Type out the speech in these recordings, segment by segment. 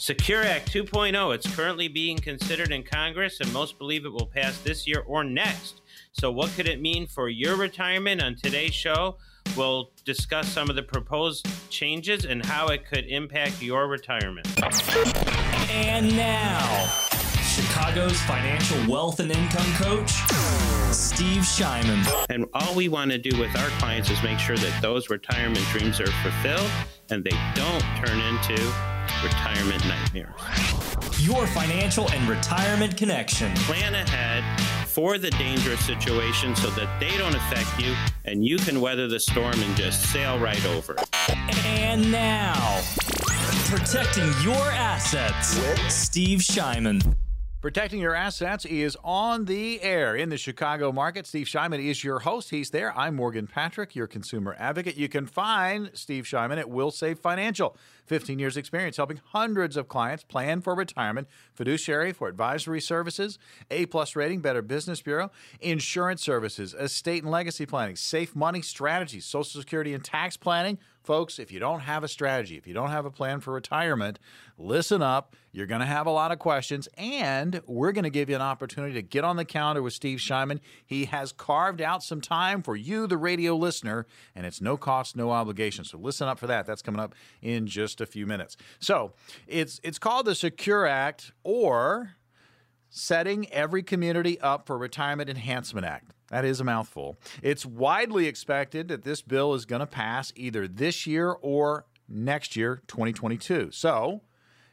Secure Act 2.0, it's currently being considered in Congress, and most believe it will pass this year or next. So, what could it mean for your retirement? On today's show, we'll discuss some of the proposed changes and how it could impact your retirement. And now, Chicago's financial wealth and income coach, Steve Shyman. And all we want to do with our clients is make sure that those retirement dreams are fulfilled and they don't turn into retirement nightmares. Your financial and retirement connection. Plan ahead for the dangerous situation so that they don't affect you and you can weather the storm and just sail right over. And now, protecting your assets with Steve Shyman. Protecting Your Assets is on the air in the Chicago market. Steve Shyman is your host. He's there. I'm Morgan Patrick, your consumer advocate. You can find Steve Shyman at Will Save Financial. 15 years experience helping hundreds of clients plan for retirement, fiduciary for advisory services, A plus rating, Better Business Bureau, insurance services, estate and legacy planning, safe money strategies, social security and tax planning. Folks, if you don't have a strategy, if you don't have a plan for retirement, listen up. You're going to have a lot of questions, and we're going to give you an opportunity to get on the calendar with Steve Shyman. He has carved out some time for you, the radio listener, and it's no cost, no obligation. So listen up for that. That's coming up in just a few minutes. So it's it's called the Secure Act or Setting Every Community Up for Retirement Enhancement Act. That is a mouthful. It's widely expected that this bill is going to pass either this year or next year, 2022. So,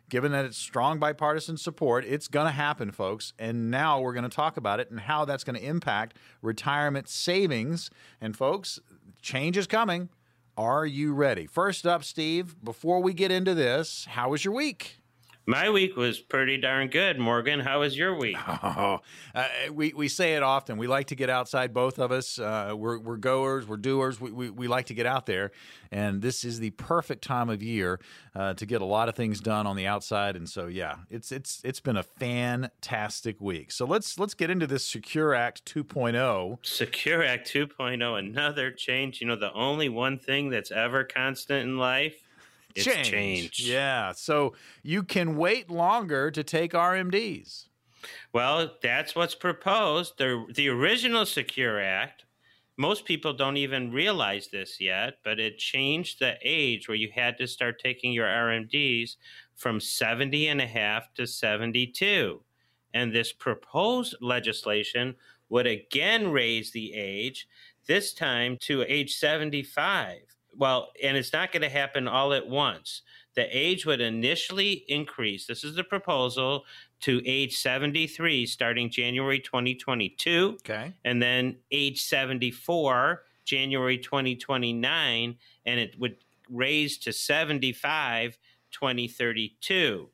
given that it's strong bipartisan support, it's going to happen, folks. And now we're going to talk about it and how that's going to impact retirement savings. And, folks, change is coming. Are you ready? First up, Steve, before we get into this, how was your week? My week was pretty darn good, Morgan. How was your week? Oh, uh, we, we say it often. We like to get outside, both of us. Uh, we're, we're goers, we're doers. We, we, we like to get out there. And this is the perfect time of year uh, to get a lot of things done on the outside. And so, yeah, it's it's it's been a fantastic week. So let's let's get into this Secure Act 2.0. Secure Act 2.0, another change. You know, the only one thing that's ever constant in life it's. Yeah. So you can wait longer to take RMDs. Well, that's what's proposed. The, the original Secure Act, most people don't even realize this yet, but it changed the age where you had to start taking your RMDs from 70 and a half to 72. And this proposed legislation would again raise the age, this time to age 75 well, and it's not going to happen all at once. The age would initially increase. This is the proposal to age 73 starting January 2022. Okay. And then age 74 January 2029 and it would raise to 75 2032.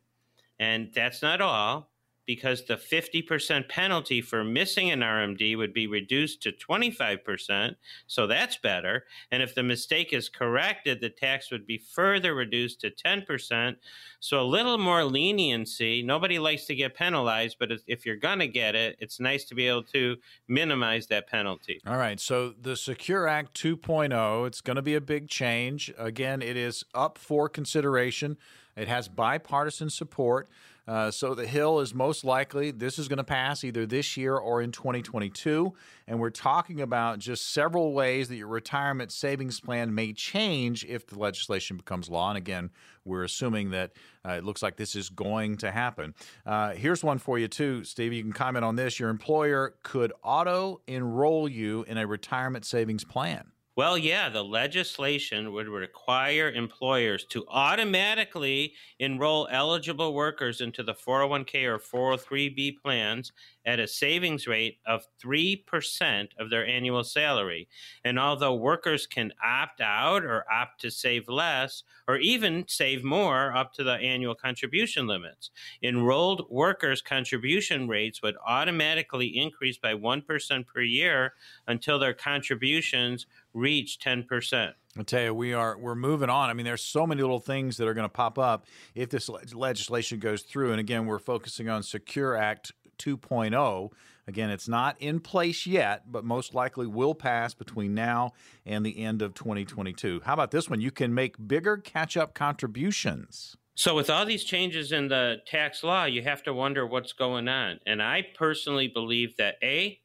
And that's not all because the 50% penalty for missing an RMD would be reduced to 25%. So that's better. And if the mistake is corrected, the tax would be further reduced to 10%. So a little more leniency. Nobody likes to get penalized, but if you're going to get it, it's nice to be able to minimize that penalty. All right. So the Secure Act 2.0, it's going to be a big change. Again, it is up for consideration. It has bipartisan support. Uh, so the Hill is most likely this is going to pass either this year or in 2022. And we're talking about just several ways that your retirement savings plan may change if the legislation becomes law. And again, we're assuming that uh, it looks like this is going to happen. Uh, here's one for you, too, Steve. You can comment on this. Your employer could auto enroll you in a retirement savings plan. Well, yeah, the legislation would require employers to automatically enroll eligible workers into the 401k or 403b plans at a savings rate of 3% of their annual salary. And although workers can opt out or opt to save less or even save more up to the annual contribution limits, enrolled workers' contribution rates would automatically increase by 1% per year until their contributions reach 10%. I tell you, we are we're moving on. I mean, there's so many little things that are going to pop up if this legislation goes through. And again, we're focusing on Secure Act 2.0. Again, it's not in place yet, but most likely will pass between now and the end of 2022. How about this one? You can make bigger catch up contributions. So, with all these changes in the tax law, you have to wonder what's going on. And I personally believe that A,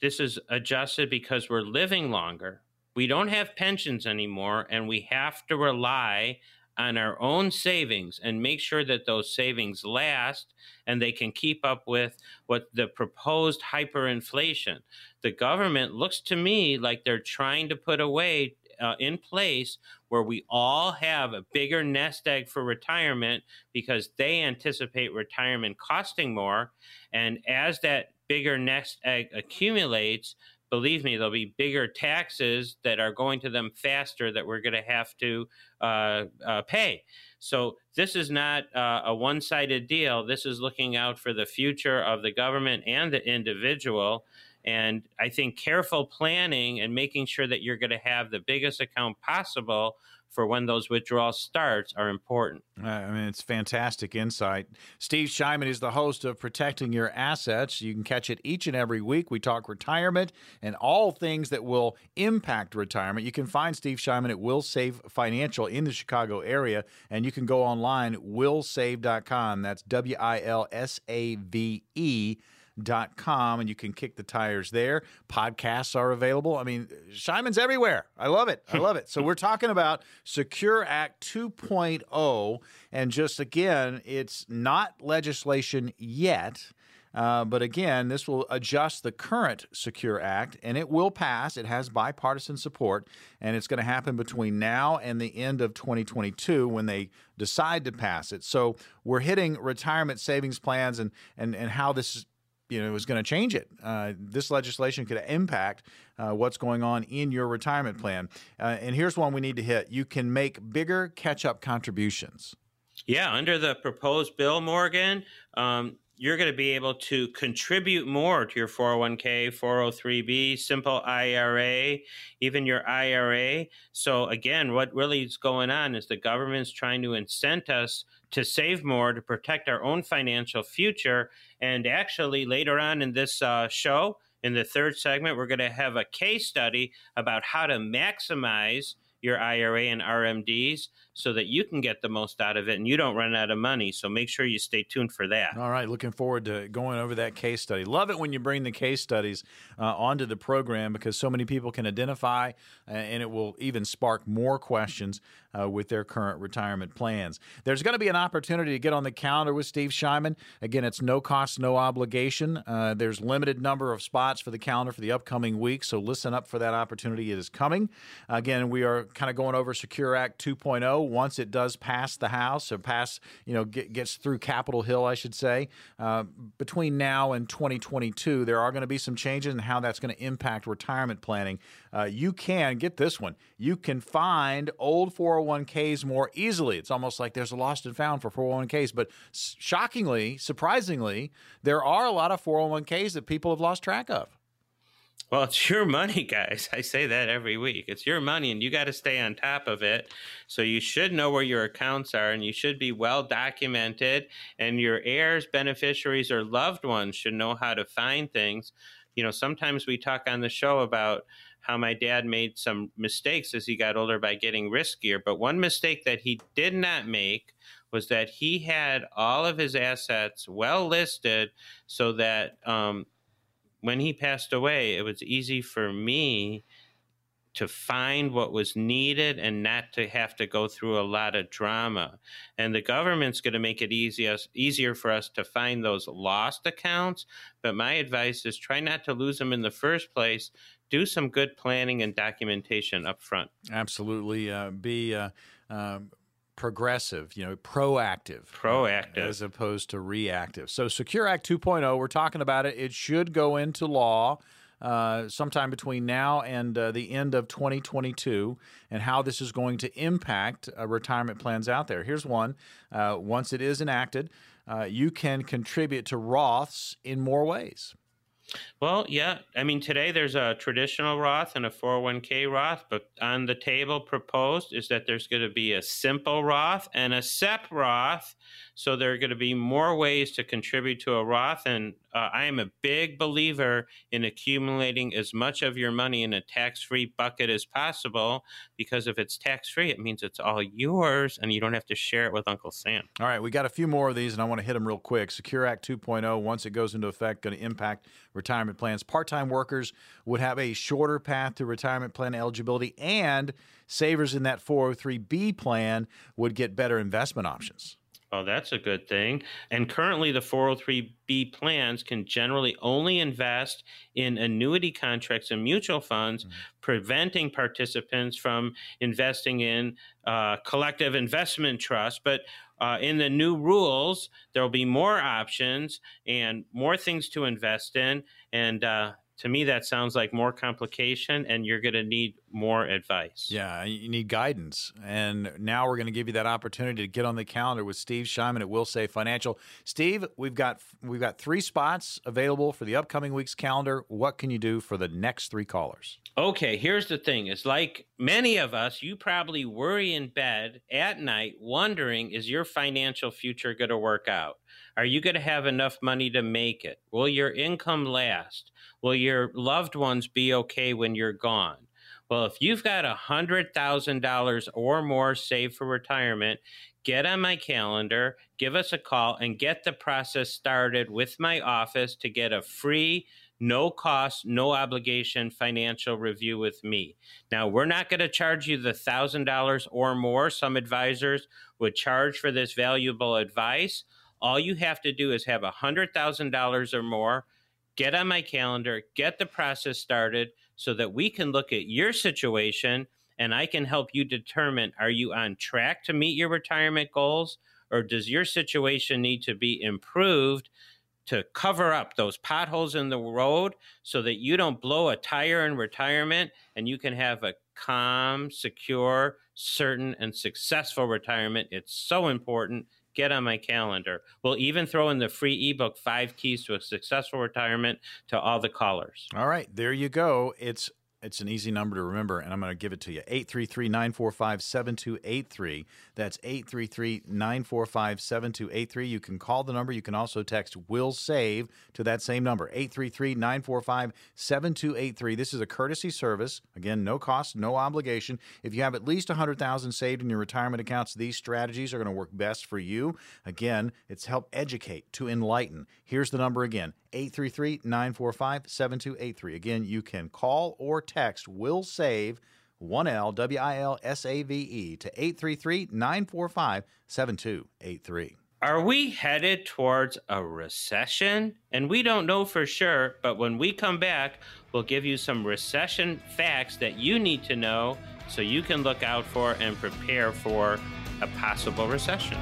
this is adjusted because we're living longer. We don't have pensions anymore, and we have to rely on our own savings and make sure that those savings last and they can keep up with what the proposed hyperinflation. The government looks to me like they're trying to put away uh, in place where we all have a bigger nest egg for retirement because they anticipate retirement costing more. And as that bigger nest egg accumulates, believe me, there'll be bigger taxes that are going to them faster that we're going to have to uh, uh, pay. So this is not uh, a one sided deal. This is looking out for the future of the government and the individual. And I think careful planning and making sure that you're going to have the biggest account possible for when those withdrawals starts are important. Uh, I mean, it's fantastic insight. Steve Shyman is the host of Protecting Your Assets. You can catch it each and every week. We talk retirement and all things that will impact retirement. You can find Steve Shyman at Will Save Financial in the Chicago area, and you can go online, wilsave.com. That's W I L S A V E com and you can kick the tires there. Podcasts are available. I mean, Shyman's everywhere. I love it. I love it. So we're talking about Secure Act 2.0 and just again, it's not legislation yet. Uh, but again, this will adjust the current Secure Act and it will pass. It has bipartisan support, and it's going to happen between now and the end of 2022 when they decide to pass it. So we're hitting retirement savings plans and, and, and how this you know is going to change it. Uh, this legislation could impact uh, what's going on in your retirement plan. Uh, and here's one we need to hit: you can make bigger catch-up contributions. Yeah, under the proposed bill, Morgan, um, you're going to be able to contribute more to your 401k, 403b, simple IRA, even your IRA. So, again, what really is going on is the government's trying to incent us to save more to protect our own financial future. And actually, later on in this uh, show, in the third segment, we're going to have a case study about how to maximize your IRA and RMDs so that you can get the most out of it and you don't run out of money. So make sure you stay tuned for that. All right. Looking forward to going over that case study. Love it when you bring the case studies uh, onto the program because so many people can identify uh, and it will even spark more questions uh, with their current retirement plans. There's going to be an opportunity to get on the calendar with Steve Shyman. Again, it's no cost, no obligation. Uh, there's limited number of spots for the calendar for the upcoming week, so listen up for that opportunity. It is coming. Again, we are kind of going over Secure Act 2.0 once it does pass the House or pass, you know, get, gets through Capitol Hill, I should say. Uh, between now and 2022, there are going to be some changes in how that's going to impact retirement planning. Uh, you can get this one. You can find old 401ks more easily. It's almost like there's a lost and found for 401ks. But shockingly, surprisingly, there are a lot of 401ks that people have lost track of. Well, it's your money, guys. I say that every week. It's your money, and you got to stay on top of it. So you should know where your accounts are, and you should be well documented. And your heirs, beneficiaries, or loved ones should know how to find things. You know, sometimes we talk on the show about how my dad made some mistakes as he got older by getting riskier. But one mistake that he did not make was that he had all of his assets well listed so that um, when he passed away, it was easy for me to find what was needed and not to have to go through a lot of drama. And the government's going to make it easier easier for us to find those lost accounts. But my advice is try not to lose them in the first place. Do some good planning and documentation up front. Absolutely. Uh, be uh, um, progressive, you know, proactive. Proactive. As opposed to reactive. So, Secure Act 2.0, we're talking about it. It should go into law. Uh, sometime between now and uh, the end of 2022, and how this is going to impact uh, retirement plans out there. Here's one. Uh, once it is enacted, uh, you can contribute to Roths in more ways. Well, yeah. I mean, today there's a traditional Roth and a 401k Roth, but on the table proposed is that there's going to be a simple Roth and a SEP Roth. So there are going to be more ways to contribute to a Roth. And uh, I am a big believer in accumulating as much of your money in a tax free bucket as possible because if it's tax free, it means it's all yours and you don't have to share it with Uncle Sam. All right, we got a few more of these and I want to hit them real quick. Secure Act 2.0, once it goes into effect, going to impact retirement plans. Part time workers would have a shorter path to retirement plan eligibility, and savers in that 403B plan would get better investment options. Oh, that's a good thing. And currently, the 403b plans can generally only invest in annuity contracts and mutual funds, mm-hmm. preventing participants from investing in uh, collective investment trusts. But uh, in the new rules, there will be more options and more things to invest in. And uh, to me that sounds like more complication and you're going to need more advice. Yeah you need guidance and now we're going to give you that opportunity to get on the calendar with steve Shyman at will say financial. Steve we've got we've got three spots available for the upcoming week's calendar. What can you do for the next three callers? Okay here's the thing it's like many of us you probably worry in bed at night wondering is your financial future going to work out? Are you going to have enough money to make it? Will your income last Will your loved ones be okay when you're gone? Well, if you've got a $100,000 or more saved for retirement, get on my calendar, give us a call, and get the process started with my office to get a free, no cost, no obligation financial review with me. Now, we're not going to charge you the $1,000 or more some advisors would charge for this valuable advice. All you have to do is have a $100,000 or more get on my calendar, get the process started so that we can look at your situation and I can help you determine are you on track to meet your retirement goals or does your situation need to be improved to cover up those potholes in the road so that you don't blow a tire in retirement and you can have a calm, secure, certain, and successful retirement. It's so important get on my calendar. We'll even throw in the free ebook, Five Keys to a Successful Retirement, to all the callers. All right, there you go. It's it's an easy number to remember, and I'm going to give it to you 833 945 7283. That's 833 945 7283. You can call the number. You can also text Will Save to that same number 833 945 7283. This is a courtesy service. Again, no cost, no obligation. If you have at least 100000 saved in your retirement accounts, these strategies are going to work best for you. Again, it's help educate, to enlighten. Here's the number again 833 945 7283. Again, you can call or text Will Save 1L W I L S A V E to 833 945 7283. Are we headed towards a recession? And we don't know for sure, but when we come back, we'll give you some recession facts that you need to know so you can look out for and prepare for a possible recession.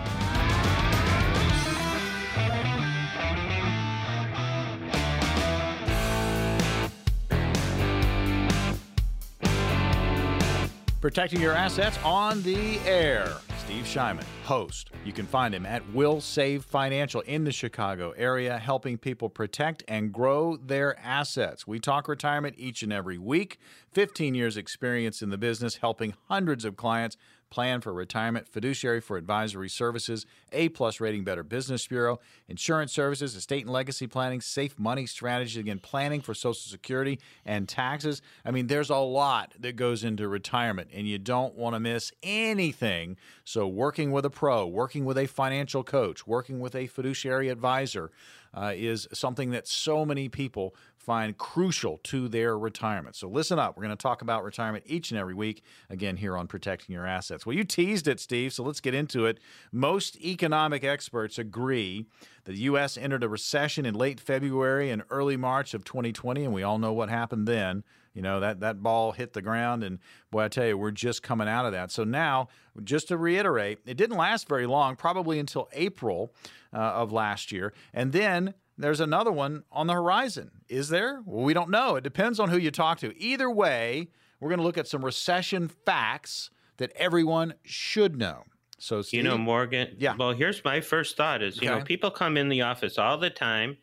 Protecting your assets on the air. Steve Shyman, host. You can find him at Will Save Financial in the Chicago area, helping people protect and grow their assets. We talk retirement each and every week. 15 years experience in the business, helping hundreds of clients plan for retirement, fiduciary for advisory services, A plus rating Better Business Bureau, insurance services, estate and legacy planning, safe money strategy, again, planning for Social Security and taxes. I mean, there's a lot that goes into retirement, and you don't want to miss anything. So, working with a pro, working with a financial coach, working with a fiduciary advisor uh, is something that so many people find crucial to their retirement. So listen up. We're going to talk about retirement each and every week, again, here on Protecting Your Assets. Well, you teased it, Steve, so let's get into it. Most economic experts agree that the U.S. entered a recession in late February and early March of 2020, and we all know what happened then. You know, that, that ball hit the ground, and boy, I tell you, we're just coming out of that. So now, just to reiterate, it didn't last very long, probably until April uh, of last year. And then there's another one on the horizon. Is there? Well, we don't know. It depends on who you talk to. Either way, we're going to look at some recession facts that everyone should know. So, Steve, you know, Morgan. Yeah. Well, here's my first thought: is you okay. know, people come in the office all the time,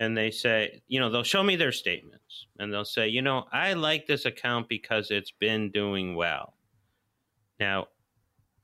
and they say, you know, they'll show me their statements, and they'll say, you know, I like this account because it's been doing well. Now,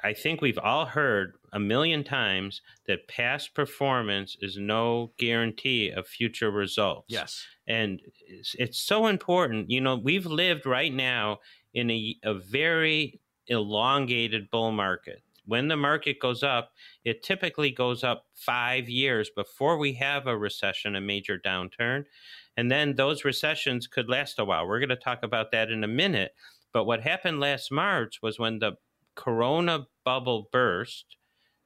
I think we've all heard a million times that past performance is no guarantee of future results. Yes. And it's, it's so important. You know, we've lived right now in a, a very elongated bull market. When the market goes up, it typically goes up five years before we have a recession, a major downturn. And then those recessions could last a while. We're going to talk about that in a minute. But what happened last March was when the corona bubble burst,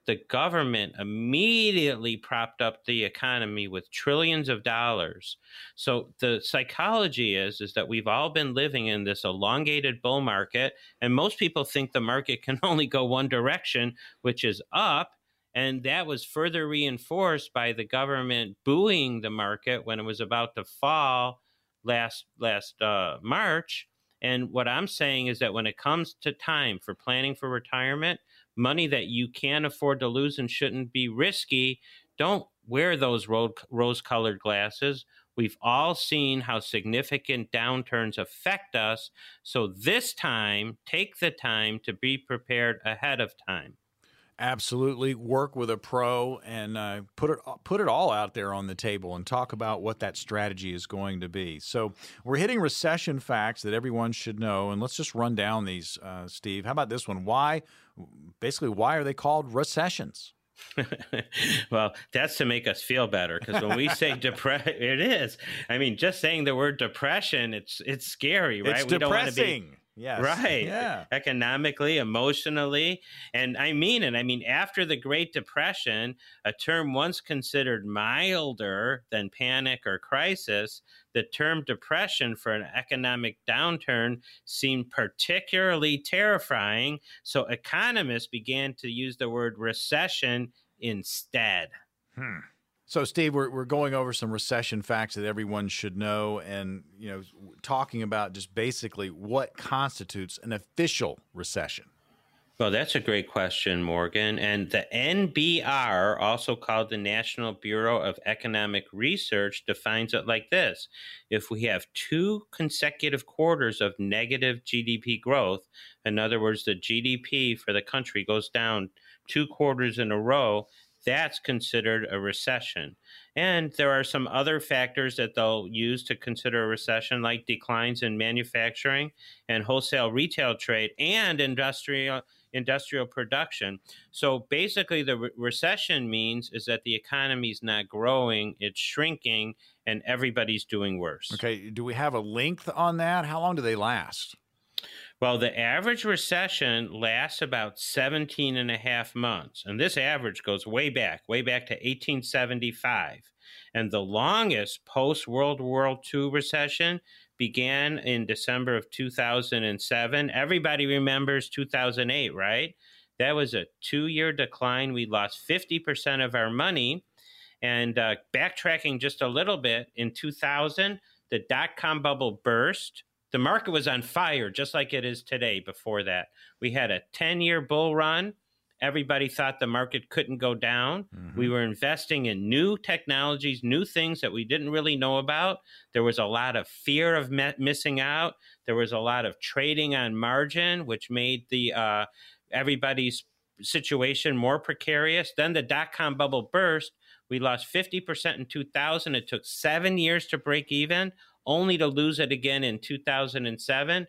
the government immediately propped up the economy with trillions of dollars. So the psychology is is that we've all been living in this elongated bull market and most people think the market can only go one direction, which is up, and that was further reinforced by the government buoying the market when it was about to fall last last uh, March. And what I'm saying is that when it comes to time for planning for retirement, money that you can afford to lose and shouldn't be risky, don't wear those rose colored glasses. We've all seen how significant downturns affect us. So this time, take the time to be prepared ahead of time. Absolutely, work with a pro and uh, put it put it all out there on the table and talk about what that strategy is going to be. So we're hitting recession facts that everyone should know, and let's just run down these, uh, Steve. How about this one? Why, basically, why are they called recessions? well, that's to make us feel better because when we say depression, it is. I mean, just saying the word depression, it's it's scary, right? It's we depressing. Don't be, Yes. Right. Yeah. Economically, emotionally. And I mean it. I mean, after the Great Depression, a term once considered milder than panic or crisis, the term depression for an economic downturn seemed particularly terrifying. So economists began to use the word recession instead. Hmm. So, Steve, we're, we're going over some recession facts that everyone should know and, you know, talking about just basically what constitutes an official recession. Well, that's a great question, Morgan. And the NBR, also called the National Bureau of Economic Research, defines it like this If we have two consecutive quarters of negative GDP growth, in other words, the GDP for the country goes down two quarters in a row, that's considered a recession. And there are some other factors that they'll use to consider a recession, like declines in manufacturing and wholesale retail trade and industrial industrial production. So basically, the re- recession means is that the economy is not growing; it's shrinking, and everybody's doing worse. Okay, do we have a length on that? How long do they last? Well, the average recession lasts about 17 and a half months. And this average goes way back, way back to 1875. And the longest post World War II recession began in December of 2007. Everybody remembers 2008, right? That was a two year decline. We lost 50% of our money. And uh, backtracking just a little bit, in 2000, the dot com bubble burst the market was on fire just like it is today before that. We had a 10 year bull run. Everybody thought the market couldn't go down. Mm-hmm. we were investing in new technologies new things that we didn't really know about. There was a lot of fear of me- missing out. There was a lot of trading on margin which made the uh, everybody's situation more precarious. Then the dot-com bubble burst. We lost 50% in 2000 it took seven years to break even only to lose it again in 2007.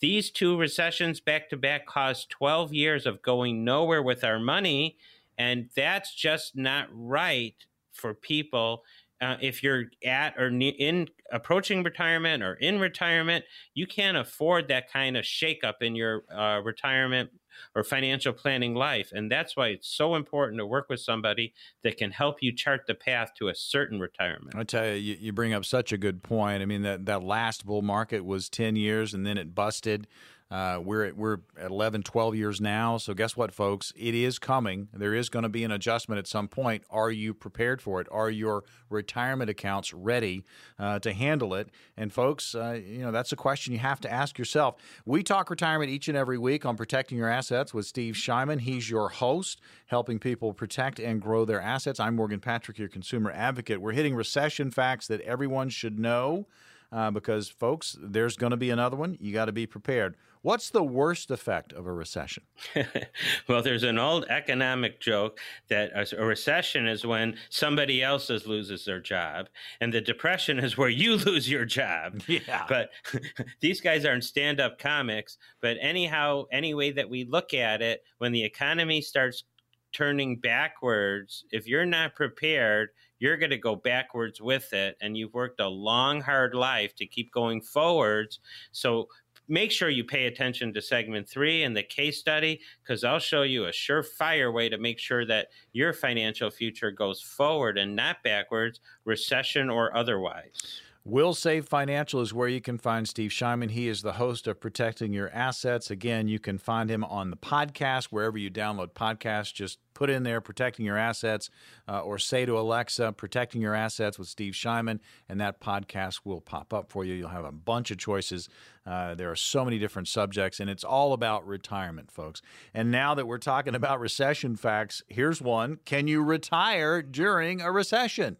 These two recessions back to back caused 12 years of going nowhere with our money. And that's just not right for people. Uh, if you're at or in approaching retirement or in retirement, you can't afford that kind of shakeup in your uh, retirement or financial planning life. And that's why it's so important to work with somebody that can help you chart the path to a certain retirement. I tell you, you, you bring up such a good point. I mean, that, that last bull market was 10 years and then it busted. Uh, we're at, we're at 11, 12 years now. So guess what, folks? It is coming. There is going to be an adjustment at some point. Are you prepared for it? Are your retirement accounts ready uh, to handle it? And folks, uh, you know that's a question you have to ask yourself. We talk retirement each and every week on protecting your assets with Steve Shyman. He's your host, helping people protect and grow their assets. I'm Morgan Patrick, your consumer advocate. We're hitting recession facts that everyone should know. Uh, because, folks, there's going to be another one. You got to be prepared. What's the worst effect of a recession? well, there's an old economic joke that a, recession is when somebody else loses their job, and the depression is where you lose your job. Yeah. But these guys aren't stand up comics. But anyhow, any way that we look at it, when the economy starts turning backwards, if you're not prepared, you're going to go backwards with it. And you've worked a long, hard life to keep going forwards. So make sure you pay attention to segment three and the case study because I'll show you a surefire way to make sure that your financial future goes forward and not backwards, recession or otherwise. Will Save Financial is where you can find Steve Shyman. He is the host of Protecting Your Assets. Again, you can find him on the podcast, wherever you download podcasts. Just put in there Protecting Your Assets uh, or say to Alexa, Protecting Your Assets with Steve Shyman, and that podcast will pop up for you. You'll have a bunch of choices. Uh, there are so many different subjects, and it's all about retirement, folks. And now that we're talking about recession facts, here's one Can you retire during a recession?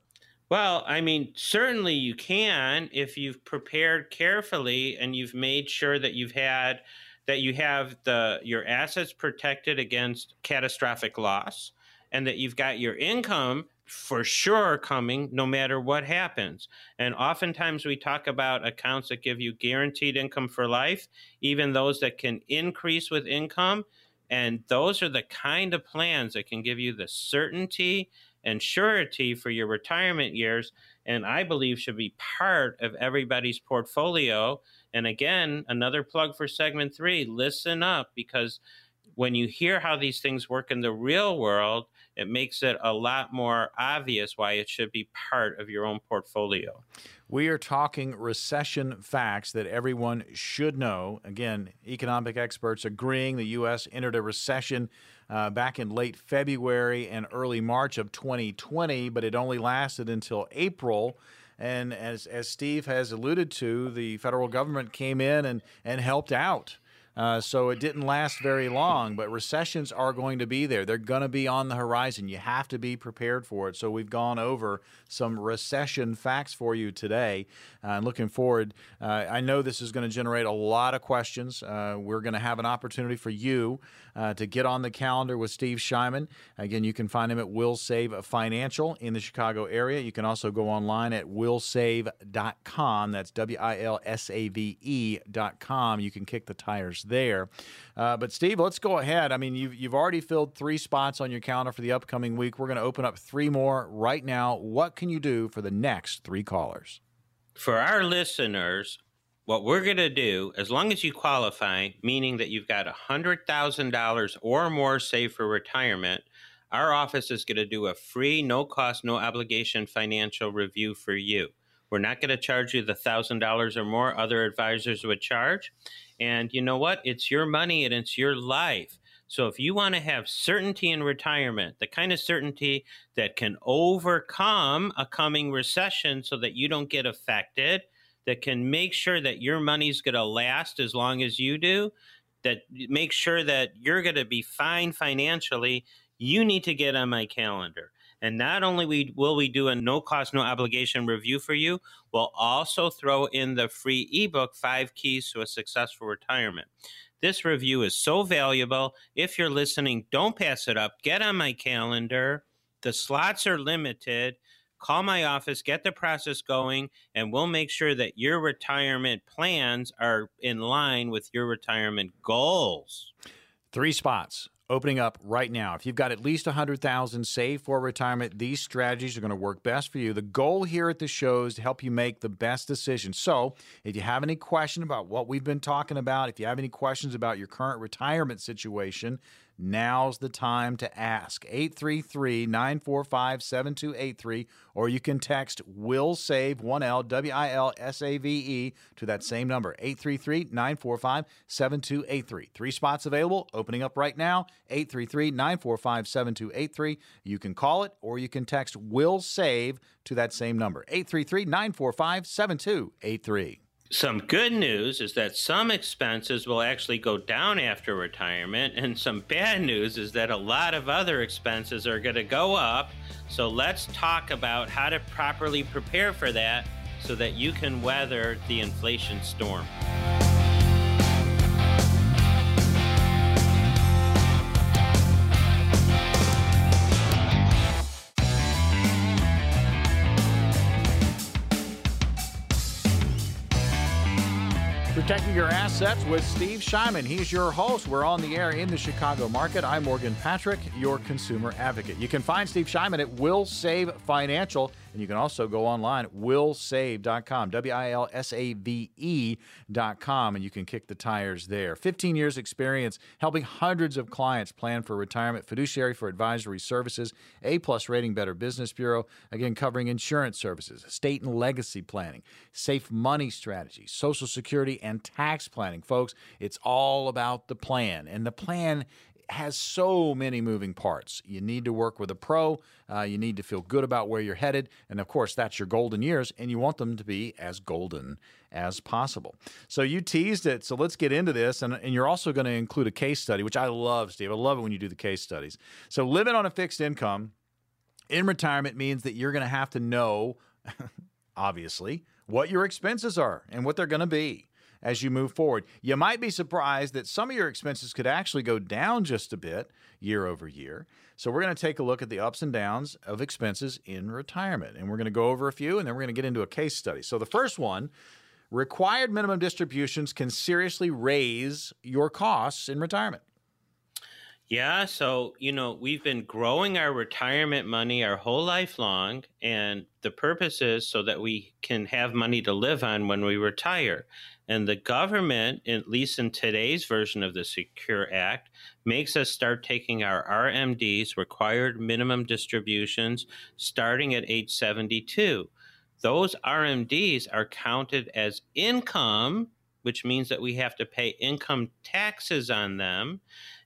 Well, I mean, certainly you can if you've prepared carefully and you've made sure that you've had that you have the your assets protected against catastrophic loss and that you've got your income for sure coming no matter what happens. And oftentimes we talk about accounts that give you guaranteed income for life, even those that can increase with income. And those are the kind of plans that can give you the certainty and surety for your retirement years, and I believe should be part of everybody's portfolio. And again, another plug for segment three listen up because when you hear how these things work in the real world, it makes it a lot more obvious why it should be part of your own portfolio. We are talking recession facts that everyone should know. Again, economic experts agreeing the U.S. entered a recession uh, back in late February and early March of 2020, but it only lasted until April. And as, as Steve has alluded to, the federal government came in and, and helped out. Uh, so it didn't last very long, but recessions are going to be there. They're going to be on the horizon. You have to be prepared for it. So we've gone over some recession facts for you today. Uh, and looking forward, uh, I know this is going to generate a lot of questions. Uh, we're going to have an opportunity for you uh, to get on the calendar with Steve Shyman. Again, you can find him at Will Save Financial in the Chicago area. You can also go online at wilsave.com. That's W I L S A V E.com. You can kick the tires there. Uh, but Steve, let's go ahead. I mean, you've, you've already filled three spots on your calendar for the upcoming week. We're going to open up three more right now. What can you do for the next three callers? For our listeners, what we're going to do, as long as you qualify, meaning that you've got $100,000 or more saved for retirement, our office is going to do a free, no cost, no obligation financial review for you. We're not going to charge you the $1,000 or more other advisors would charge. And you know what? It's your money and it's your life. So if you want to have certainty in retirement, the kind of certainty that can overcome a coming recession so that you don't get affected, that can make sure that your money's going to last as long as you do, that make sure that you're going to be fine financially, you need to get on my calendar. And not only we, will we do a no cost, no obligation review for you, we'll also throw in the free ebook, Five Keys to a Successful Retirement. This review is so valuable. If you're listening, don't pass it up. Get on my calendar. The slots are limited call my office, get the process going, and we'll make sure that your retirement plans are in line with your retirement goals. Three spots opening up right now. If you've got at least 100,000 saved for retirement, these strategies are going to work best for you. The goal here at the show is to help you make the best decision. So, if you have any question about what we've been talking about, if you have any questions about your current retirement situation, Now's the time to ask. 833 945 7283, or you can text Will Save 1L W I L S A V E to that same number, 833 945 7283. Three spots available, opening up right now, 833 945 7283. You can call it or you can text Will Save to that same number, 833 945 7283. Some good news is that some expenses will actually go down after retirement, and some bad news is that a lot of other expenses are going to go up. So let's talk about how to properly prepare for that so that you can weather the inflation storm. Protecting your assets with Steve Shyman. He's your host. We're on the air in the Chicago market. I'm Morgan Patrick, your consumer advocate. You can find Steve Shyman at Will Save Financial. And you can also go online at wilsave.com, W I L S A V E.com, and you can kick the tires there. 15 years experience helping hundreds of clients plan for retirement, fiduciary for advisory services, A plus rating Better Business Bureau, again, covering insurance services, estate and legacy planning, safe money strategies, Social Security, and tax planning. Folks, it's all about the plan. And the plan has so many moving parts. You need to work with a pro. Uh, you need to feel good about where you're headed. And of course, that's your golden years, and you want them to be as golden as possible. So you teased it. So let's get into this. And, and you're also going to include a case study, which I love, Steve. I love it when you do the case studies. So living on a fixed income in retirement means that you're going to have to know, obviously, what your expenses are and what they're going to be as you move forward. You might be surprised that some of your expenses could actually go down just a bit year over year. So, we're going to take a look at the ups and downs of expenses in retirement. And we're going to go over a few and then we're going to get into a case study. So, the first one required minimum distributions can seriously raise your costs in retirement. Yeah, so you know, we've been growing our retirement money our whole life long, and the purpose is so that we can have money to live on when we retire. And the government, at least in today's version of the Secure Act, makes us start taking our RMDs, required minimum distributions, starting at age 72. Those RMDs are counted as income, which means that we have to pay income taxes on them.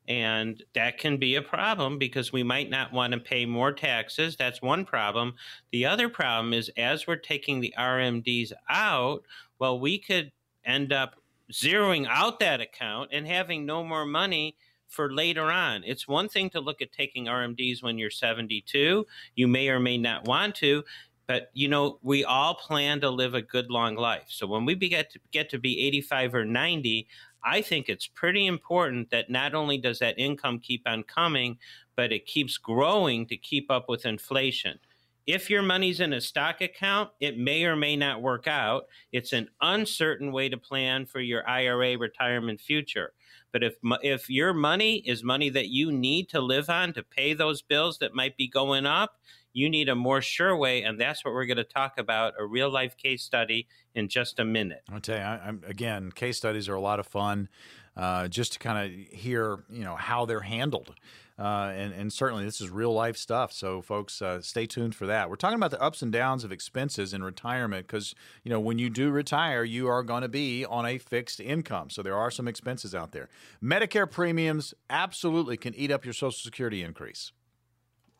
And that can be a problem because we might not want to pay more taxes. That's one problem. The other problem is as we're taking the RMDs out, well, we could end up zeroing out that account and having no more money for later on. It's one thing to look at taking RMDs when you're 72. You may or may not want to, but you know, we all plan to live a good long life. So when we get to get to be 85 or 90, I think it's pretty important that not only does that income keep on coming, but it keeps growing to keep up with inflation. If your money's in a stock account, it may or may not work out. It's an uncertain way to plan for your IRA retirement future. But if if your money is money that you need to live on to pay those bills that might be going up, you need a more sure way, and that's what we're going to talk about a real life case study in just a minute. I'll tell you, I, am again, case studies are a lot of fun. Uh, just to kind of hear, you know, how they're handled. Uh, and, and certainly this is real life stuff. So, folks, uh, stay tuned for that. We're talking about the ups and downs of expenses in retirement because, you know, when you do retire, you are going to be on a fixed income. So, there are some expenses out there. Medicare premiums absolutely can eat up your Social Security increase.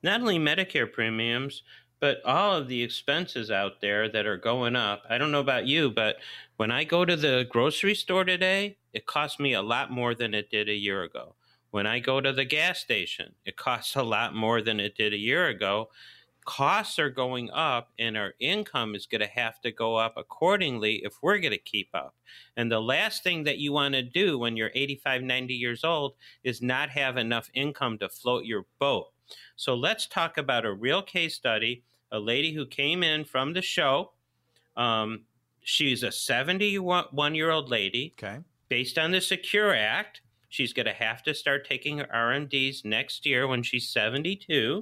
Not only Medicare premiums, but all of the expenses out there that are going up. I don't know about you, but when I go to the grocery store today, it costs me a lot more than it did a year ago. When I go to the gas station, it costs a lot more than it did a year ago. Costs are going up, and our income is going to have to go up accordingly if we're going to keep up. And the last thing that you want to do when you're 85, 90 years old is not have enough income to float your boat. So let's talk about a real case study. A lady who came in from the show. Um, she's a 71 year old lady. Okay. Based on the Secure Act, She's going to have to start taking her RMDs next year when she's 72.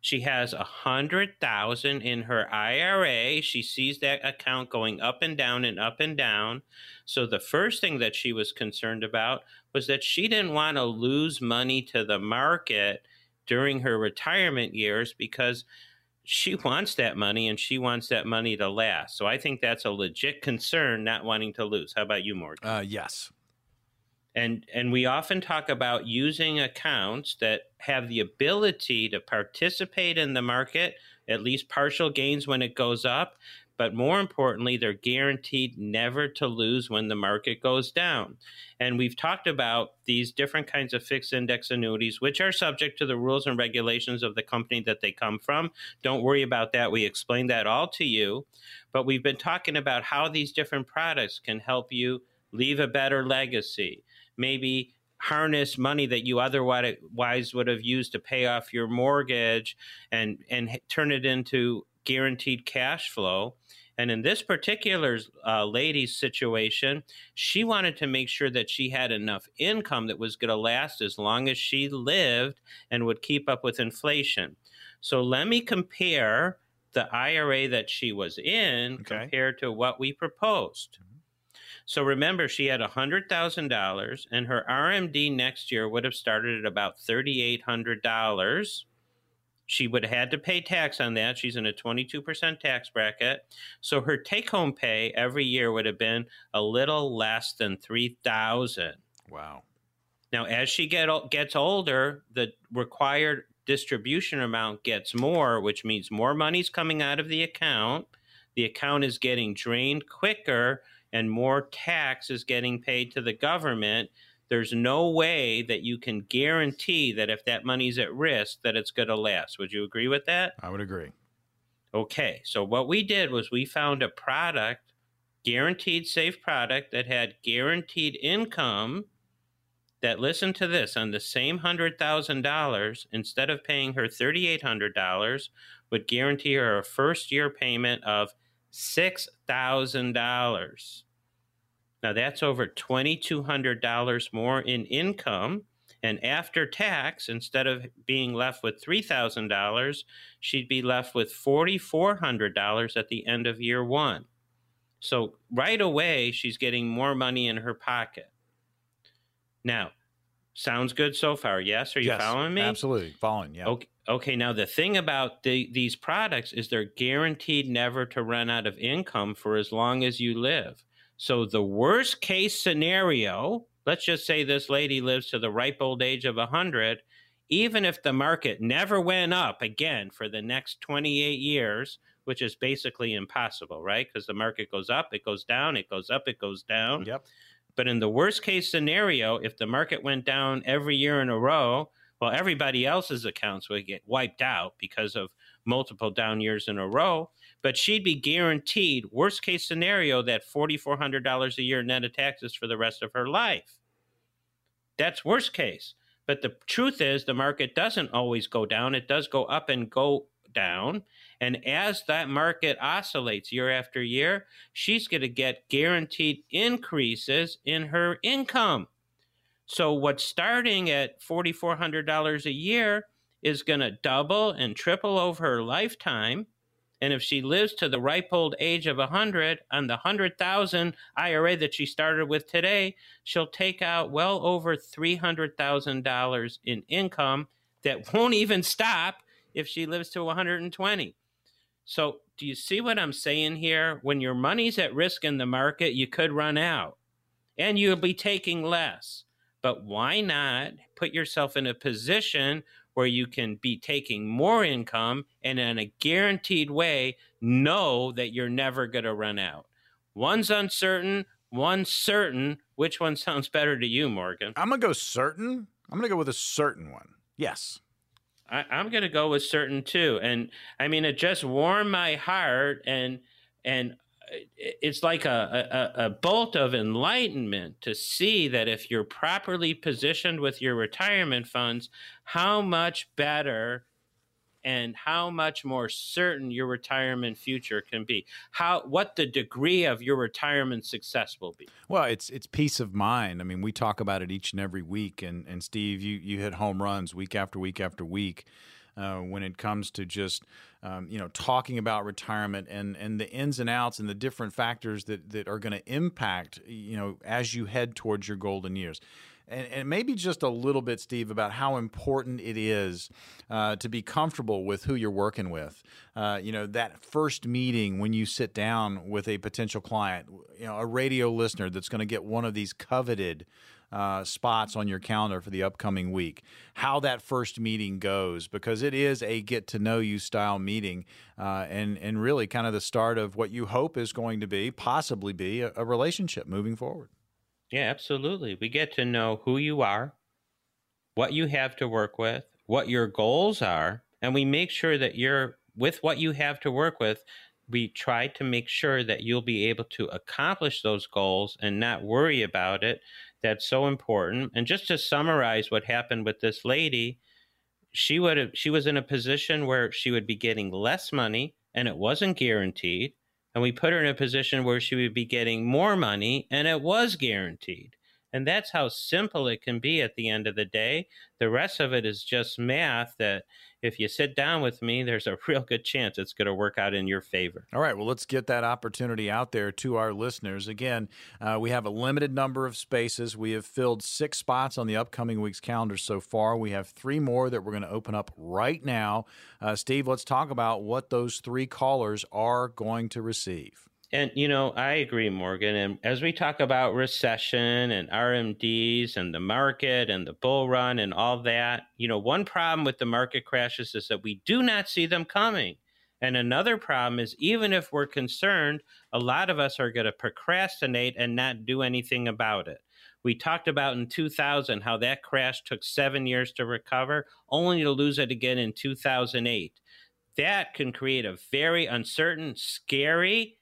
She has a hundred thousand in her IRA. She sees that account going up and down and up and down. So the first thing that she was concerned about was that she didn't want to lose money to the market during her retirement years because she wants that money and she wants that money to last. So I think that's a legit concern, not wanting to lose. How about you, Morgan? Uh, yes, and and we often talk about using accounts that have the ability to participate in the market at least partial gains when it goes up but more importantly, they're guaranteed never to lose when the market goes down. And we've talked about these different kinds of fixed index annuities, which are subject to the rules and regulations of the company that they come from. Don't worry about that. We explained that all to you. But we've been talking about how these different products can help you leave a better legacy. Maybe harness money that you otherwise would have used to pay off your mortgage and and turn it into guaranteed cash flow and in this particular uh, lady's situation she wanted to make sure that she had enough income that was going to last as long as she lived and would keep up with inflation so let me compare the ira that she was in okay. compared to what we proposed so remember, she had $100,000 and her RMD next year would have started at about $3,800. She would have had to pay tax on that. She's in a 22% tax bracket. So her take home pay every year would have been a little less than 3000 Wow. Now, as she get, gets older, the required distribution amount gets more, which means more money's coming out of the account. The account is getting drained quicker and more tax is getting paid to the government, there's no way that you can guarantee that if that money's at risk that it's going to last. Would you agree with that? I would agree. Okay, so what we did was we found a product, guaranteed safe product that had guaranteed income that listen to this on the same hundred thousand dollars instead of paying her thirty eight hundred dollars would guarantee her a first year payment of $6,000. Now that's over $2,200 more in income. And after tax, instead of being left with $3,000, she'd be left with $4,400 at the end of year one. So right away, she's getting more money in her pocket. Now, sounds good so far. Yes. Are you yes, following me? Absolutely. Following. Yeah. Okay. Okay, now the thing about the, these products is they're guaranteed never to run out of income for as long as you live. So the worst case scenario, let's just say this lady lives to the ripe old age of 100, even if the market never went up again for the next 28 years, which is basically impossible, right? Because the market goes up, it goes down, it goes up, it goes down. Yep. But in the worst case scenario, if the market went down every year in a row, well, everybody else's accounts would get wiped out because of multiple down years in a row. But she'd be guaranteed, worst case scenario, that $4,400 a year net of taxes for the rest of her life. That's worst case. But the truth is, the market doesn't always go down, it does go up and go down. And as that market oscillates year after year, she's going to get guaranteed increases in her income. So what's starting at $4,400 a year is going to double and triple over her lifetime. And if she lives to the ripe old age of 100 on the 100,000 IRA that she started with today, she'll take out well over $300,000 in income that won't even stop if she lives to 120. So, do you see what I'm saying here? When your money's at risk in the market, you could run out and you'll be taking less. But why not put yourself in a position where you can be taking more income and in a guaranteed way know that you're never going to run out? One's uncertain, one's certain. Which one sounds better to you, Morgan? I'm going to go certain. I'm going to go with a certain one. Yes. I, am going to go with certain too. And I mean, it just warmed my heart and and it's like a, a, a, bolt of enlightenment to see that if you're properly positioned with your retirement funds, how much better and how much more certain your retirement future can be. How what the degree of your retirement success will be. Well, it's it's peace of mind. I mean, we talk about it each and every week and and Steve, you you hit home runs week after week after week. Uh, when it comes to just um, you know talking about retirement and and the ins and outs and the different factors that that are going to impact you know as you head towards your golden years. And, maybe just a little bit, Steve, about how important it is uh, to be comfortable with who you're working with. Uh, you know, that first meeting when you sit down with a potential client, you know, a radio listener that's going to get one of these coveted uh, spots on your calendar for the upcoming week, how that first meeting goes, because it is a get to know you style meeting, uh, and and really kind of the start of what you hope is going to be, possibly be, a, a relationship moving forward. Yeah, absolutely. We get to know who you are, what you have to work with, what your goals are, and we make sure that you're with what you have to work with. We try to make sure that you'll be able to accomplish those goals and not worry about it. That's so important. And just to summarize what happened with this lady, she would have she was in a position where she would be getting less money and it wasn't guaranteed and we put her in a position where she would be getting more money and it was guaranteed. And that's how simple it can be at the end of the day. The rest of it is just math that if you sit down with me, there's a real good chance it's going to work out in your favor. All right. Well, let's get that opportunity out there to our listeners. Again, uh, we have a limited number of spaces. We have filled six spots on the upcoming week's calendar so far. We have three more that we're going to open up right now. Uh, Steve, let's talk about what those three callers are going to receive. And, you know, I agree, Morgan. And as we talk about recession and RMDs and the market and the bull run and all that, you know, one problem with the market crashes is that we do not see them coming. And another problem is even if we're concerned, a lot of us are going to procrastinate and not do anything about it. We talked about in 2000 how that crash took seven years to recover, only to lose it again in 2008. That can create a very uncertain, scary,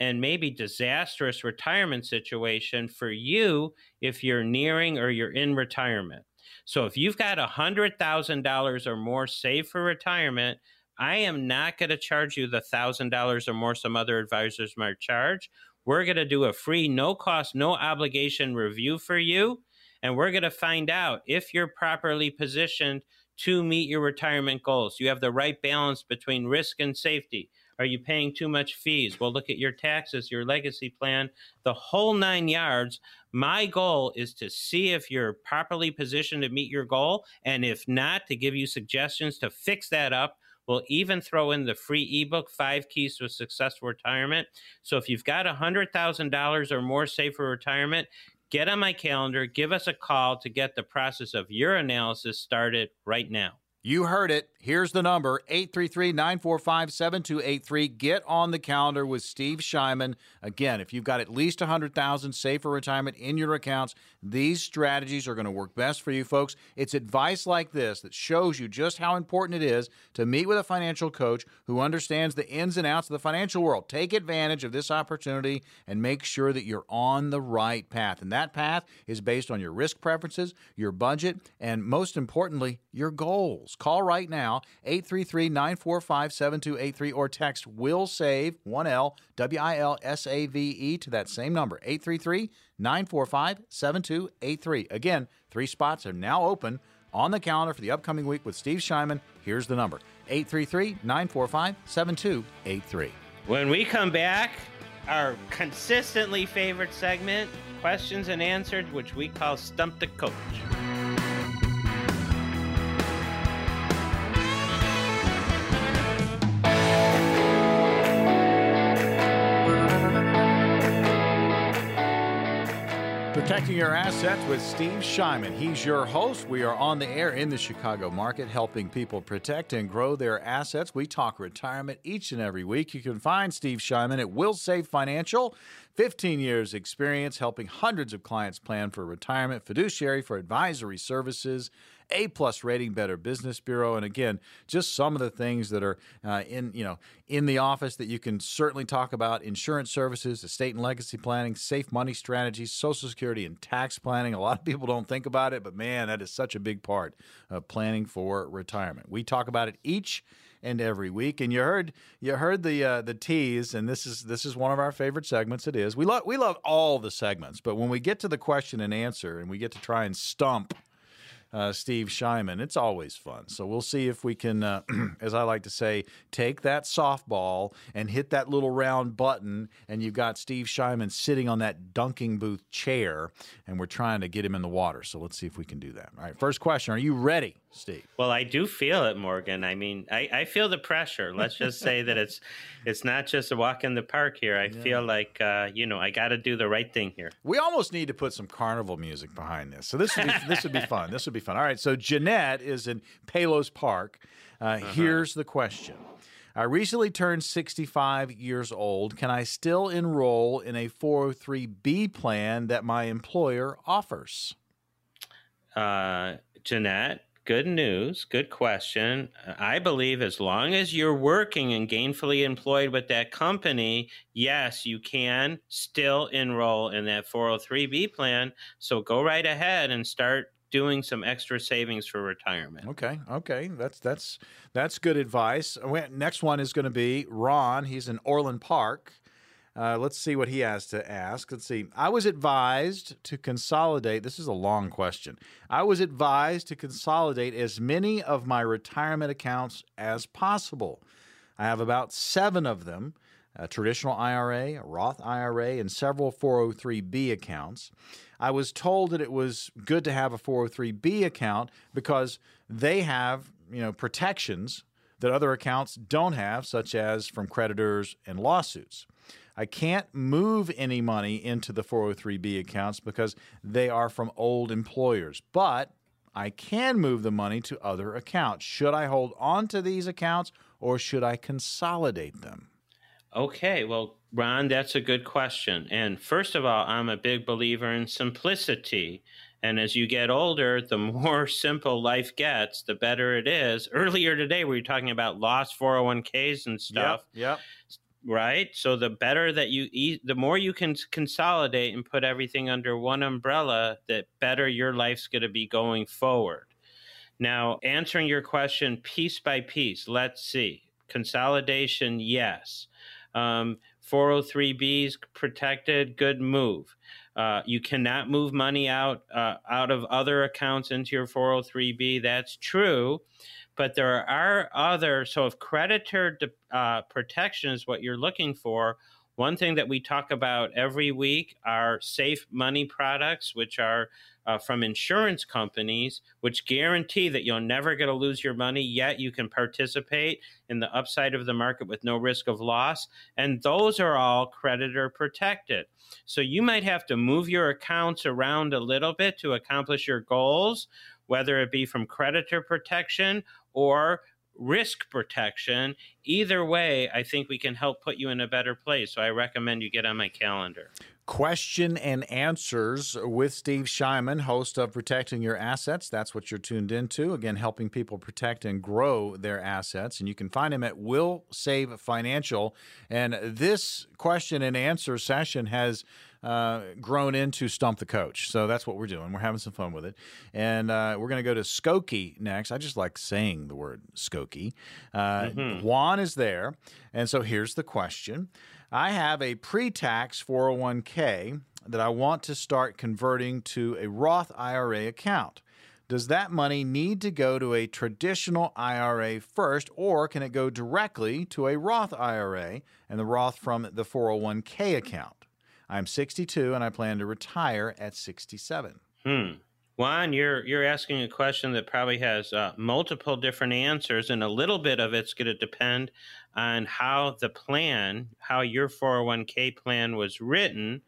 and maybe disastrous retirement situation for you if you're nearing or you're in retirement. So if you've got $100,000 or more saved for retirement, I am not going to charge you the $1,000 or more some other advisors might charge. We're going to do a free, no cost, no obligation review for you. And we're going to find out if you're properly positioned to meet your retirement goals. You have the right balance between risk and safety. Are you paying too much fees? Well, look at your taxes, your legacy plan, the whole nine yards. My goal is to see if you're properly positioned to meet your goal. And if not, to give you suggestions to fix that up. We'll even throw in the free ebook, Five Keys to a Successful Retirement. So if you've got $100,000 or more saved for retirement, get on my calendar, give us a call to get the process of your analysis started right now. You heard it. Here's the number 833 945 7283. Get on the calendar with Steve Shyman. Again, if you've got at least 100000 saved for retirement in your accounts, these strategies are going to work best for you folks. It's advice like this that shows you just how important it is to meet with a financial coach who understands the ins and outs of the financial world. Take advantage of this opportunity and make sure that you're on the right path. And that path is based on your risk preferences, your budget, and most importantly, your goals. Call right now, 833 945 7283, or text Wilsave, 1L, W I L S A V E, to that same number, 833 945 7283. Again, three spots are now open on the calendar for the upcoming week with Steve Shyman. Here's the number 833 945 7283. When we come back, our consistently favorite segment, questions and answers, which we call Stump the Coach. Protecting Your Assets with Steve Shyman. He's your host. We are on the air in the Chicago market, helping people protect and grow their assets. We talk retirement each and every week. You can find Steve Shyman at Wilsave Financial. 15 years experience helping hundreds of clients plan for retirement, fiduciary for advisory services, a plus rating, Better Business Bureau, and again, just some of the things that are uh, in you know in the office that you can certainly talk about: insurance services, estate and legacy planning, safe money strategies, Social Security and tax planning. A lot of people don't think about it, but man, that is such a big part of planning for retirement. We talk about it each and every week. And you heard you heard the uh, the tease, and this is this is one of our favorite segments. It is. We love we love all the segments, but when we get to the question and answer, and we get to try and stump uh, Steve Shyman. It's always fun. So we'll see if we can, uh, as I like to say, take that softball and hit that little round button. And you've got Steve Shyman sitting on that dunking booth chair, and we're trying to get him in the water. So let's see if we can do that. All right, first question Are you ready? Steve? Well, I do feel it, Morgan. I mean, I, I feel the pressure. Let's just say that it's it's not just a walk in the park here. I yeah. feel like uh, you know I got to do the right thing here. We almost need to put some carnival music behind this. So this would be this would be fun. This would be fun. All right. So Jeanette is in Palos Park. Uh, uh-huh. Here's the question. I recently turned 65 years old. Can I still enroll in a 403b plan that my employer offers? Uh, Jeanette, good news. Good question. I believe as long as you're working and gainfully employed with that company, yes, you can still enroll in that 403b plan. So go right ahead and start doing some extra savings for retirement. Okay, okay, that's that's that's good advice. Next one is going to be Ron. He's in Orland Park. Uh, let's see what he has to ask. Let's see. I was advised to consolidate. This is a long question. I was advised to consolidate as many of my retirement accounts as possible. I have about seven of them a traditional IRA, a Roth IRA, and several 403b accounts. I was told that it was good to have a 403b account because they have, you know, protections that other accounts don't have, such as from creditors and lawsuits. I can't move any money into the 403b accounts because they are from old employers, but I can move the money to other accounts. Should I hold on to these accounts or should I consolidate them? Okay, well, Ron, that's a good question. And first of all, I'm a big believer in simplicity. And as you get older, the more simple life gets, the better it is. Earlier today, we were talking about lost 401ks and stuff. Yeah. Yep. Right. So the better that you eat, the more you can consolidate and put everything under one umbrella, the better your life's going to be going forward. Now, answering your question piece by piece, let's see. Consolidation, yes. Um, 403bs protected, good move. Uh, you cannot move money out uh, out of other accounts into your 403b. That's true, but there are other. So if creditor uh, protection is what you're looking for, one thing that we talk about every week are safe money products, which are uh, from insurance companies, which guarantee that you're never going to lose your money, yet you can participate in the upside of the market with no risk of loss. And those are all creditor protected. So you might have to move your accounts around a little bit to accomplish your goals, whether it be from creditor protection or risk protection. Either way, I think we can help put you in a better place. So I recommend you get on my calendar. Question and Answers with Steve Shyman, host of Protecting Your Assets. That's what you're tuned into. Again, helping people protect and grow their assets. And you can find him at Wilsave Financial. And this question and answer session has uh, grown into Stump the Coach. So that's what we're doing. We're having some fun with it. And uh, we're going to go to Skokie next. I just like saying the word Skokie. Uh, mm-hmm. Juan is there. And so here's the question. I have a pre tax 401k that I want to start converting to a Roth IRA account. Does that money need to go to a traditional IRA first, or can it go directly to a Roth IRA and the Roth from the 401k account? I'm 62 and I plan to retire at 67. Hmm. Juan, you're you're asking a question that probably has uh, multiple different answers, and a little bit of it's going to depend on how the plan, how your 401k plan was written.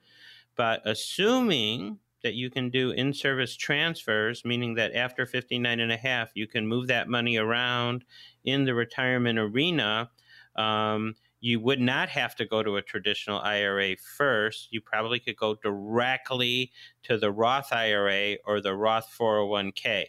But assuming that you can do in-service transfers, meaning that after 59 and a half, you can move that money around in the retirement arena. Um, you would not have to go to a traditional IRA first. You probably could go directly to the Roth IRA or the Roth 401k.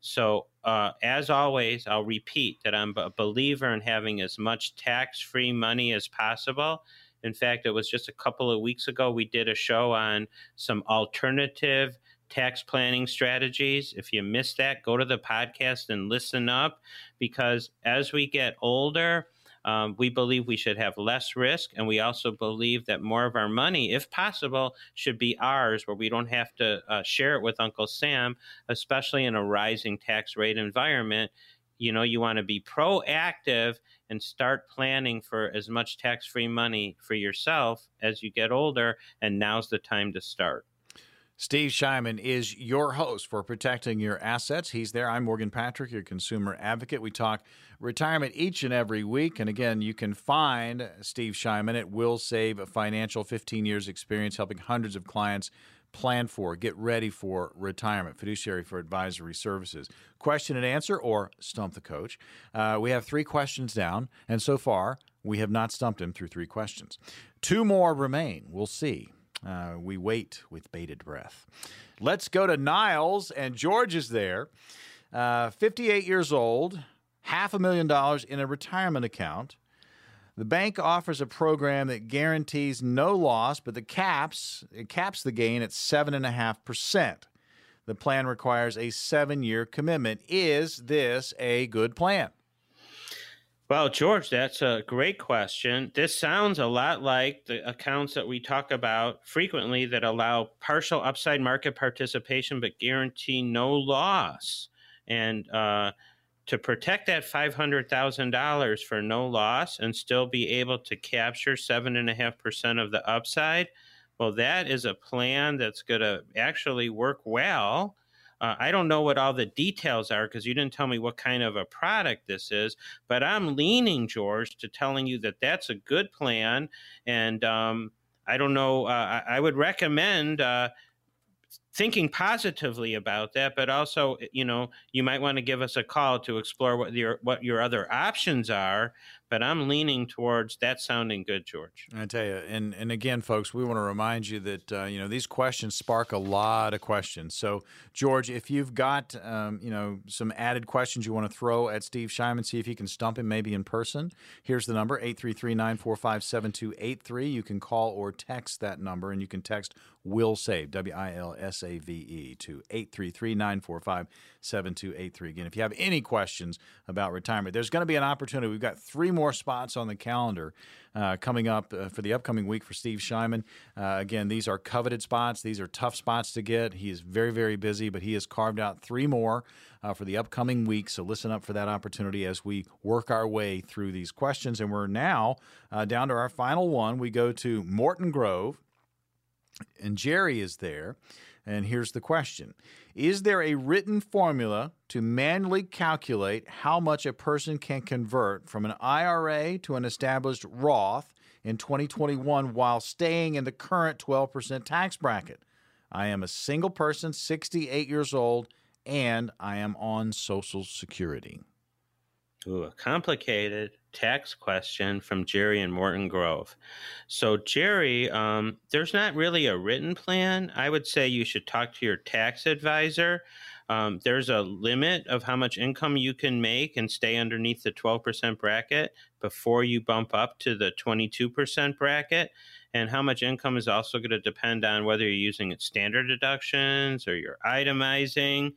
So, uh, as always, I'll repeat that I'm a believer in having as much tax free money as possible. In fact, it was just a couple of weeks ago we did a show on some alternative tax planning strategies. If you missed that, go to the podcast and listen up because as we get older, um, we believe we should have less risk, and we also believe that more of our money, if possible, should be ours, where we don't have to uh, share it with Uncle Sam, especially in a rising tax rate environment. You know, you want to be proactive and start planning for as much tax free money for yourself as you get older, and now's the time to start. Steve Shyman is your host for protecting your assets. He's there. I'm Morgan Patrick, your consumer advocate. We talk retirement each and every week. And again, you can find Steve Shyman at Wilsave a Financial, 15 years experience helping hundreds of clients plan for, get ready for retirement, fiduciary for advisory services. Question and answer or stump the coach. Uh, we have three questions down, and so far we have not stumped him through three questions. Two more remain. We'll see. Uh, we wait with bated breath. Let's go to Niles, and George is there. Uh, 58 years old, half a million dollars in a retirement account. The bank offers a program that guarantees no loss, but the caps it caps the gain at seven and a half percent. The plan requires a seven-year commitment. Is this a good plan? Well, George, that's a great question. This sounds a lot like the accounts that we talk about frequently that allow partial upside market participation but guarantee no loss. And uh, to protect that $500,000 for no loss and still be able to capture 7.5% of the upside, well, that is a plan that's going to actually work well uh, I don't know what all the details are because you didn't tell me what kind of a product this is, but I'm leaning, George, to telling you that that's a good plan. And um, I don't know, uh, I, I, would recommend. Uh, thinking positively about that, but also, you know, you might want to give us a call to explore what your what your other options are but I'm leaning towards that sounding good, George. I tell you, and and again, folks, we want to remind you that uh, you know these questions spark a lot of questions. So, George, if you've got um, you know some added questions you want to throw at Steve Shyman, see if you can stump him maybe in person. Here's the number 833-945-7283. You can call or text that number, and you can text will save W I L S A V E to 833 945 7283. Again, if you have any questions about retirement, there's going to be an opportunity. We've got three more spots on the calendar uh, coming up uh, for the upcoming week for Steve Shyman. Uh, again, these are coveted spots. These are tough spots to get. He is very, very busy, but he has carved out three more uh, for the upcoming week. So listen up for that opportunity as we work our way through these questions. And we're now uh, down to our final one. We go to Morton Grove, and Jerry is there. And here's the question Is there a written formula to manually calculate how much a person can convert from an IRA to an established Roth in 2021 while staying in the current 12% tax bracket? I am a single person, 68 years old, and I am on Social Security. Ooh, a complicated tax question from Jerry and Morton Grove. So, Jerry, um, there's not really a written plan. I would say you should talk to your tax advisor. Um, there's a limit of how much income you can make and stay underneath the 12% bracket before you bump up to the 22% bracket. And how much income is also going to depend on whether you're using standard deductions or you're itemizing.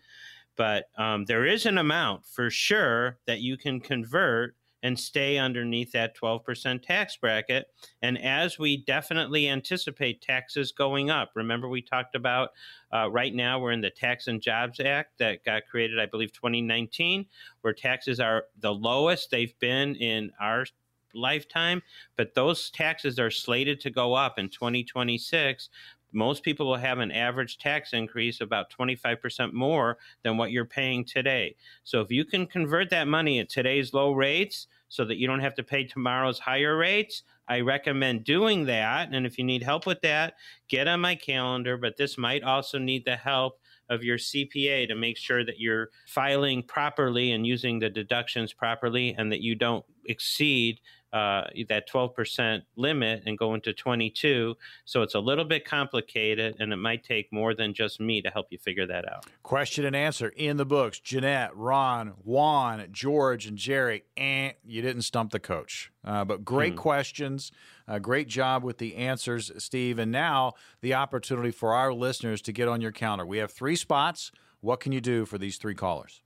But um, there is an amount for sure that you can convert and stay underneath that 12% tax bracket. And as we definitely anticipate taxes going up, remember we talked about uh, right now we're in the Tax and Jobs Act that got created, I believe, 2019, where taxes are the lowest they've been in our lifetime, but those taxes are slated to go up in 2026 most people will have an average tax increase about 25% more than what you're paying today. So if you can convert that money at today's low rates so that you don't have to pay tomorrow's higher rates, I recommend doing that. And if you need help with that, get on my calendar. But this might also need the help of your CPA to make sure that you're filing properly and using the deductions properly and that you don't exceed uh, that 12% limit and go into 22. So it's a little bit complicated and it might take more than just me to help you figure that out. Question and answer in the books. Jeanette, Ron, Juan, George, and Jerry. Eh, you didn't stump the coach. Uh, but great hmm. questions. Uh, great job with the answers, Steve. And now the opportunity for our listeners to get on your counter. We have three spots. What can you do for these three callers?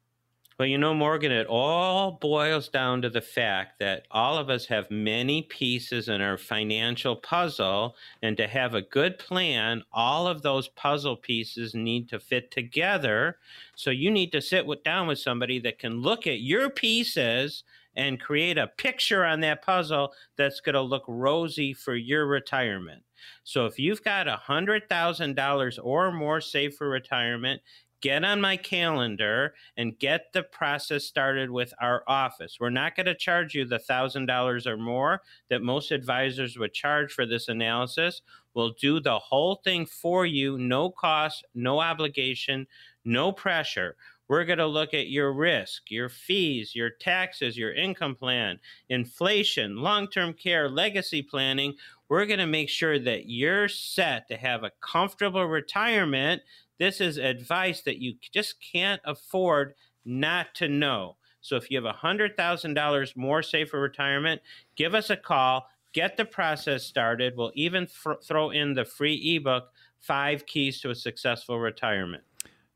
Well, you know, Morgan, it all boils down to the fact that all of us have many pieces in our financial puzzle. And to have a good plan, all of those puzzle pieces need to fit together. So you need to sit with, down with somebody that can look at your pieces and create a picture on that puzzle that's going to look rosy for your retirement. So if you've got $100,000 or more saved for retirement, get on my calendar and get the process started with our office. We're not going to charge you the $1,000 or more that most advisors would charge for this analysis. We'll do the whole thing for you, no cost, no obligation, no pressure. We're going to look at your risk, your fees, your taxes, your income plan, inflation, long term care, legacy planning. We're going to make sure that you're set to have a comfortable retirement this is advice that you just can't afford not to know. So if you have $100,000 more saved for retirement, give us a call, get the process started. We'll even th- throw in the free ebook, Five Keys to a Successful Retirement.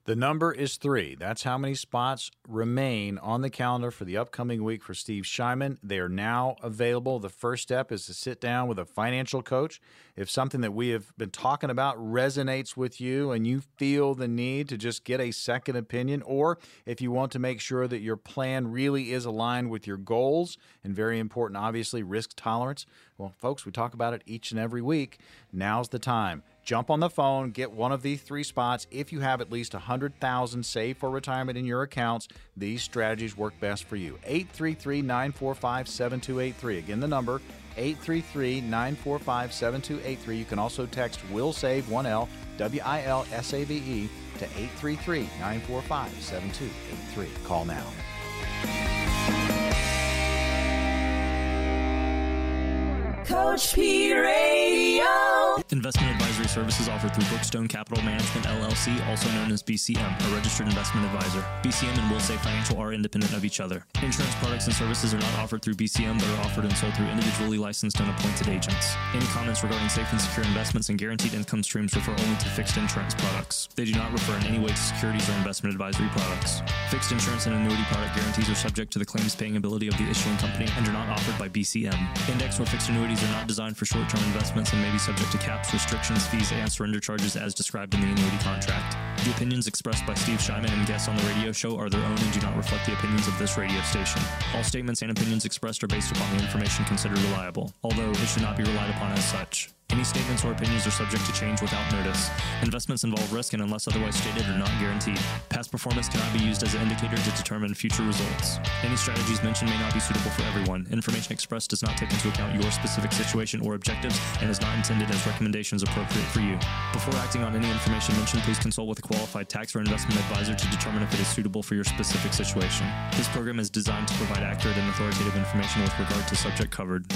The number is three. That's how many spots remain on the calendar for the upcoming week for Steve Shyman. They are now available. The first step is to sit down with a financial coach. If something that we have been talking about resonates with you and you feel the need to just get a second opinion, or if you want to make sure that your plan really is aligned with your goals, and very important, obviously, risk tolerance. Well, folks, we talk about it each and every week. Now's the time jump on the phone, get one of these three spots. If you have at least 100,000 saved for retirement in your accounts, these strategies work best for you. 833-945-7283. Again, the number 833-945-7283. You can also text will save 1L W I L S A V E to 833-945-7283. Call now. Coach P Radio. Investment advisory services offered through Brookstone Capital Management LLC, also known as BCM, a registered investment advisor. BCM and Wilsave Financial are independent of each other. Insurance products and services are not offered through BCM, but are offered and sold through individually licensed and appointed agents. Any comments regarding safe and secure investments and guaranteed income streams refer only to fixed insurance products. They do not refer in any way to securities or investment advisory products. Fixed insurance and annuity product guarantees are subject to the claims paying ability of the issuing company and are not offered by BCM. Index or fixed annuities are not designed for short term investments and may be subject to caps, restrictions, fees, and surrender charges as described in the annuity contract. The opinions expressed by Steve Shyman and guests on the radio show are their own and do not reflect the opinions of this radio station. All statements and opinions expressed are based upon the information considered reliable, although it should not be relied upon as such. Any statements or opinions are subject to change without notice. Investments involve risk and, unless otherwise stated, are not guaranteed. Past performance cannot be used as an indicator to determine future results. Any strategies mentioned may not be suitable for everyone. Information expressed does not take into account your specific situation or objectives and is not intended as recommendations appropriate for you. Before acting on any information mentioned, please consult with a qualified tax or investment advisor to determine if it is suitable for your specific situation. This program is designed to provide accurate and authoritative information with regard to subject covered.